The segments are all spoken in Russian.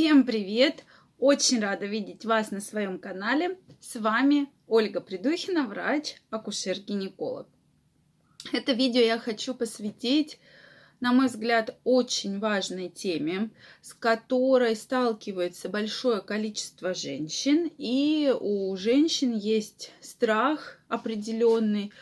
Всем привет! Очень рада видеть вас на своем канале. С вами Ольга Придухина, врач-акушер-гинеколог. Это видео я хочу посвятить, на мой взгляд, очень важной теме, с которой сталкивается большое количество женщин. И у женщин есть страх определенный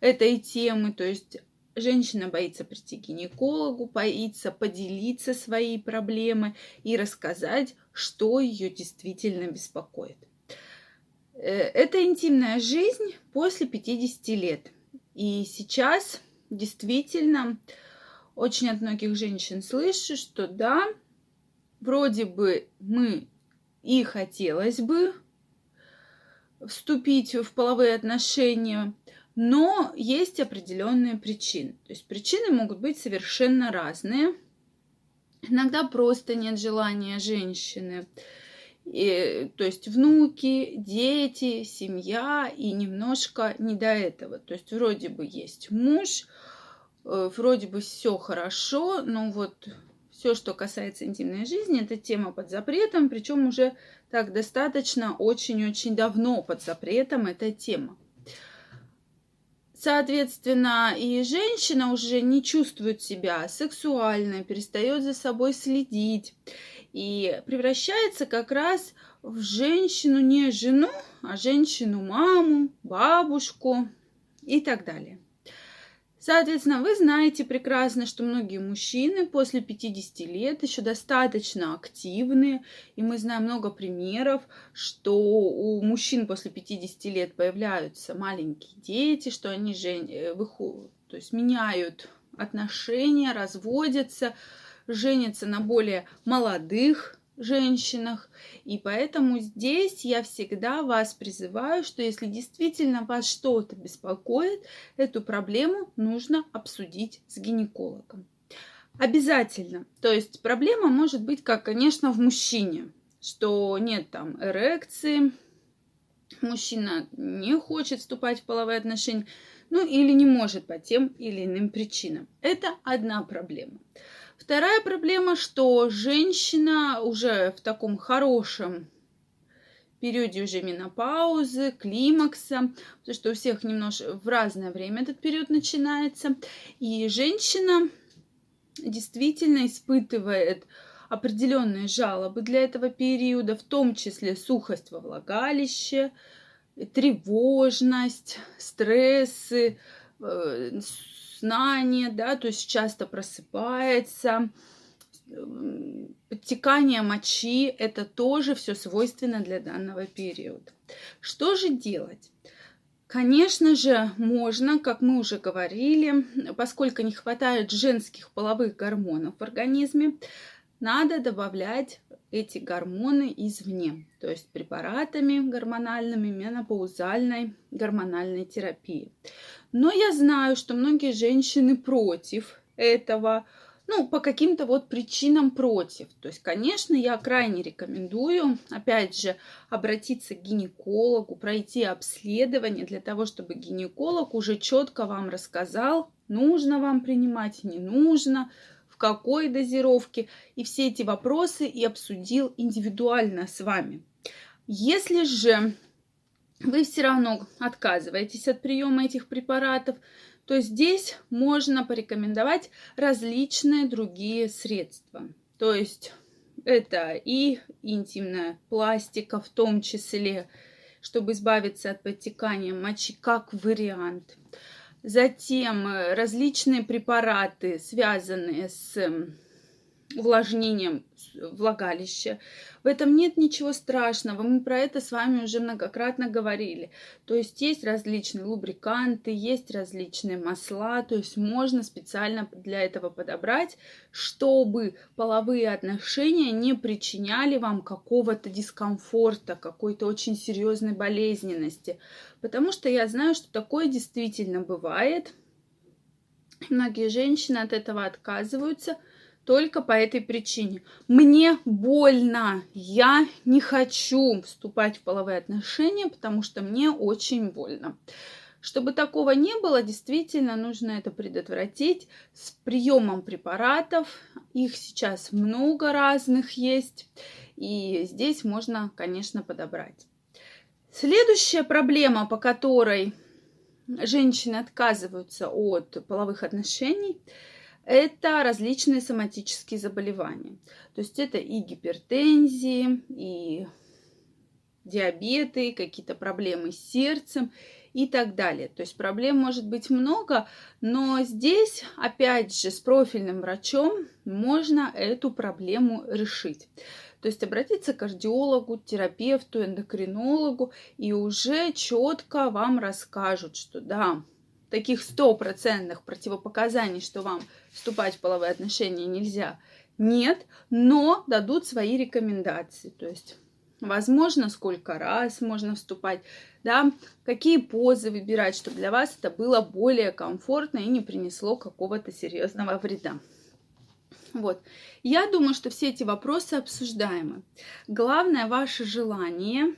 этой темы, то есть Женщина боится прийти к гинекологу, боится поделиться своей проблемой и рассказать, что ее действительно беспокоит. Э, это интимная жизнь после 50 лет. И сейчас действительно очень от многих женщин слышу, что да, вроде бы мы и хотелось бы вступить в половые отношения, но есть определенные причины. То есть причины могут быть совершенно разные. Иногда просто нет желания женщины. И, то есть внуки, дети, семья и немножко не до этого. То есть вроде бы есть муж, э, вроде бы все хорошо, но вот все, что касается интимной жизни, это тема под запретом, причем уже так достаточно очень-очень давно под запретом эта тема. Соответственно, и женщина уже не чувствует себя сексуальной, перестает за собой следить и превращается как раз в женщину не жену, а женщину маму, бабушку и так далее. Соответственно, вы знаете прекрасно, что многие мужчины после 50 лет еще достаточно активны, и мы знаем много примеров, что у мужчин после 50 лет появляются маленькие дети, что они же э, выходят, то есть меняют отношения, разводятся, женятся на более молодых женщинах. И поэтому здесь я всегда вас призываю, что если действительно вас что-то беспокоит, эту проблему нужно обсудить с гинекологом. Обязательно. То есть проблема может быть, как, конечно, в мужчине, что нет там эрекции, мужчина не хочет вступать в половые отношения, ну или не может по тем или иным причинам. Это одна проблема. Вторая проблема, что женщина уже в таком хорошем периоде уже менопаузы, климакса, потому что у всех немножко в разное время этот период начинается. И женщина действительно испытывает определенные жалобы для этого периода, в том числе сухость во влагалище, тревожность, стрессы, нет, да, то есть часто просыпается, подтекание мочи, это тоже все свойственно для данного периода. Что же делать? Конечно же, можно, как мы уже говорили, поскольку не хватает женских половых гормонов в организме, надо добавлять эти гормоны извне, то есть препаратами гормональными, менопаузальной гормональной терапии. Но я знаю, что многие женщины против этого, ну, по каким-то вот причинам против. То есть, конечно, я крайне рекомендую, опять же, обратиться к гинекологу, пройти обследование для того, чтобы гинеколог уже четко вам рассказал, нужно вам принимать, не нужно, в какой дозировке, и все эти вопросы и обсудил индивидуально с вами. Если же вы все равно отказываетесь от приема этих препаратов, то здесь можно порекомендовать различные другие средства. То есть это и интимная пластика в том числе, чтобы избавиться от подтекания мочи как вариант. Затем различные препараты, связанные с увлажнением влагалища. В этом нет ничего страшного. Мы про это с вами уже многократно говорили. То есть есть различные лубриканты, есть различные масла. То есть можно специально для этого подобрать, чтобы половые отношения не причиняли вам какого-то дискомфорта, какой-то очень серьезной болезненности. Потому что я знаю, что такое действительно бывает. Многие женщины от этого отказываются – только по этой причине. Мне больно, я не хочу вступать в половые отношения, потому что мне очень больно. Чтобы такого не было, действительно нужно это предотвратить с приемом препаратов. Их сейчас много разных есть, и здесь можно, конечно, подобрать. Следующая проблема, по которой женщины отказываются от половых отношений, это различные соматические заболевания. То есть это и гипертензии, и диабеты, какие-то проблемы с сердцем и так далее. То есть проблем может быть много, но здесь, опять же, с профильным врачом можно эту проблему решить. То есть обратиться к кардиологу, терапевту, эндокринологу, и уже четко вам расскажут, что да, таких стопроцентных противопоказаний, что вам вступать в половые отношения нельзя, нет, но дадут свои рекомендации. То есть возможно, сколько раз можно вступать, да, какие позы выбирать, чтобы для вас это было более комфортно и не принесло какого-то серьезного вреда. Вот. Я думаю, что все эти вопросы обсуждаемы. Главное ваше желание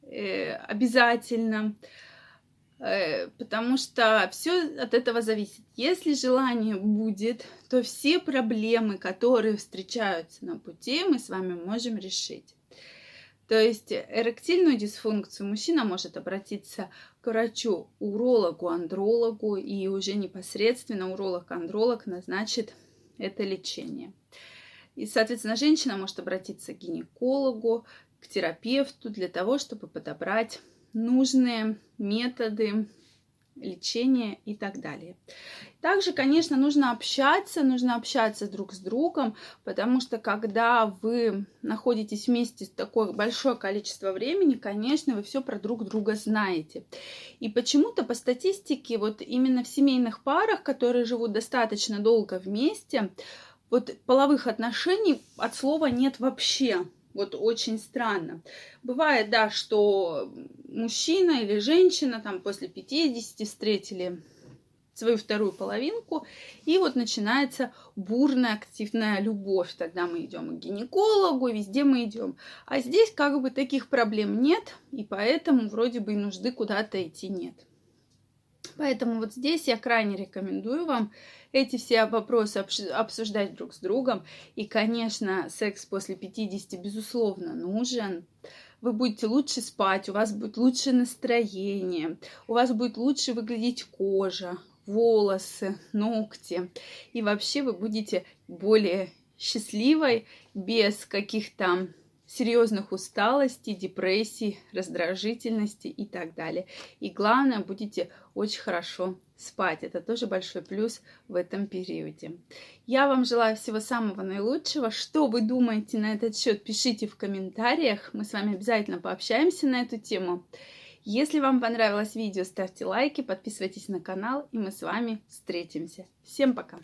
э, обязательно, потому что все от этого зависит. Если желание будет, то все проблемы, которые встречаются на пути, мы с вами можем решить. То есть эректильную дисфункцию мужчина может обратиться к врачу, урологу, андрологу, и уже непосредственно уролог-андролог назначит это лечение. И, соответственно, женщина может обратиться к гинекологу, к терапевту для того, чтобы подобрать нужные методы лечения и так далее. Также, конечно, нужно общаться, нужно общаться друг с другом, потому что когда вы находитесь вместе такое большое количество времени, конечно, вы все про друг друга знаете. И почему-то по статистике, вот именно в семейных парах, которые живут достаточно долго вместе, вот половых отношений от слова нет вообще. Вот очень странно. Бывает, да, что мужчина или женщина там после 50 встретили свою вторую половинку, и вот начинается бурная активная любовь. Тогда мы идем к гинекологу, везде мы идем. А здесь как бы таких проблем нет, и поэтому вроде бы и нужды куда-то идти нет. Поэтому вот здесь я крайне рекомендую вам эти все вопросы обсуждать друг с другом. И, конечно, секс после 50, безусловно, нужен. Вы будете лучше спать, у вас будет лучшее настроение, у вас будет лучше выглядеть кожа, волосы, ногти. И вообще вы будете более счастливой, без каких-то серьезных усталостей, депрессий, раздражительности и так далее. И главное, будете очень хорошо спать. Это тоже большой плюс в этом периоде. Я вам желаю всего самого наилучшего. Что вы думаете на этот счет, пишите в комментариях. Мы с вами обязательно пообщаемся на эту тему. Если вам понравилось видео, ставьте лайки, подписывайтесь на канал, и мы с вами встретимся. Всем пока!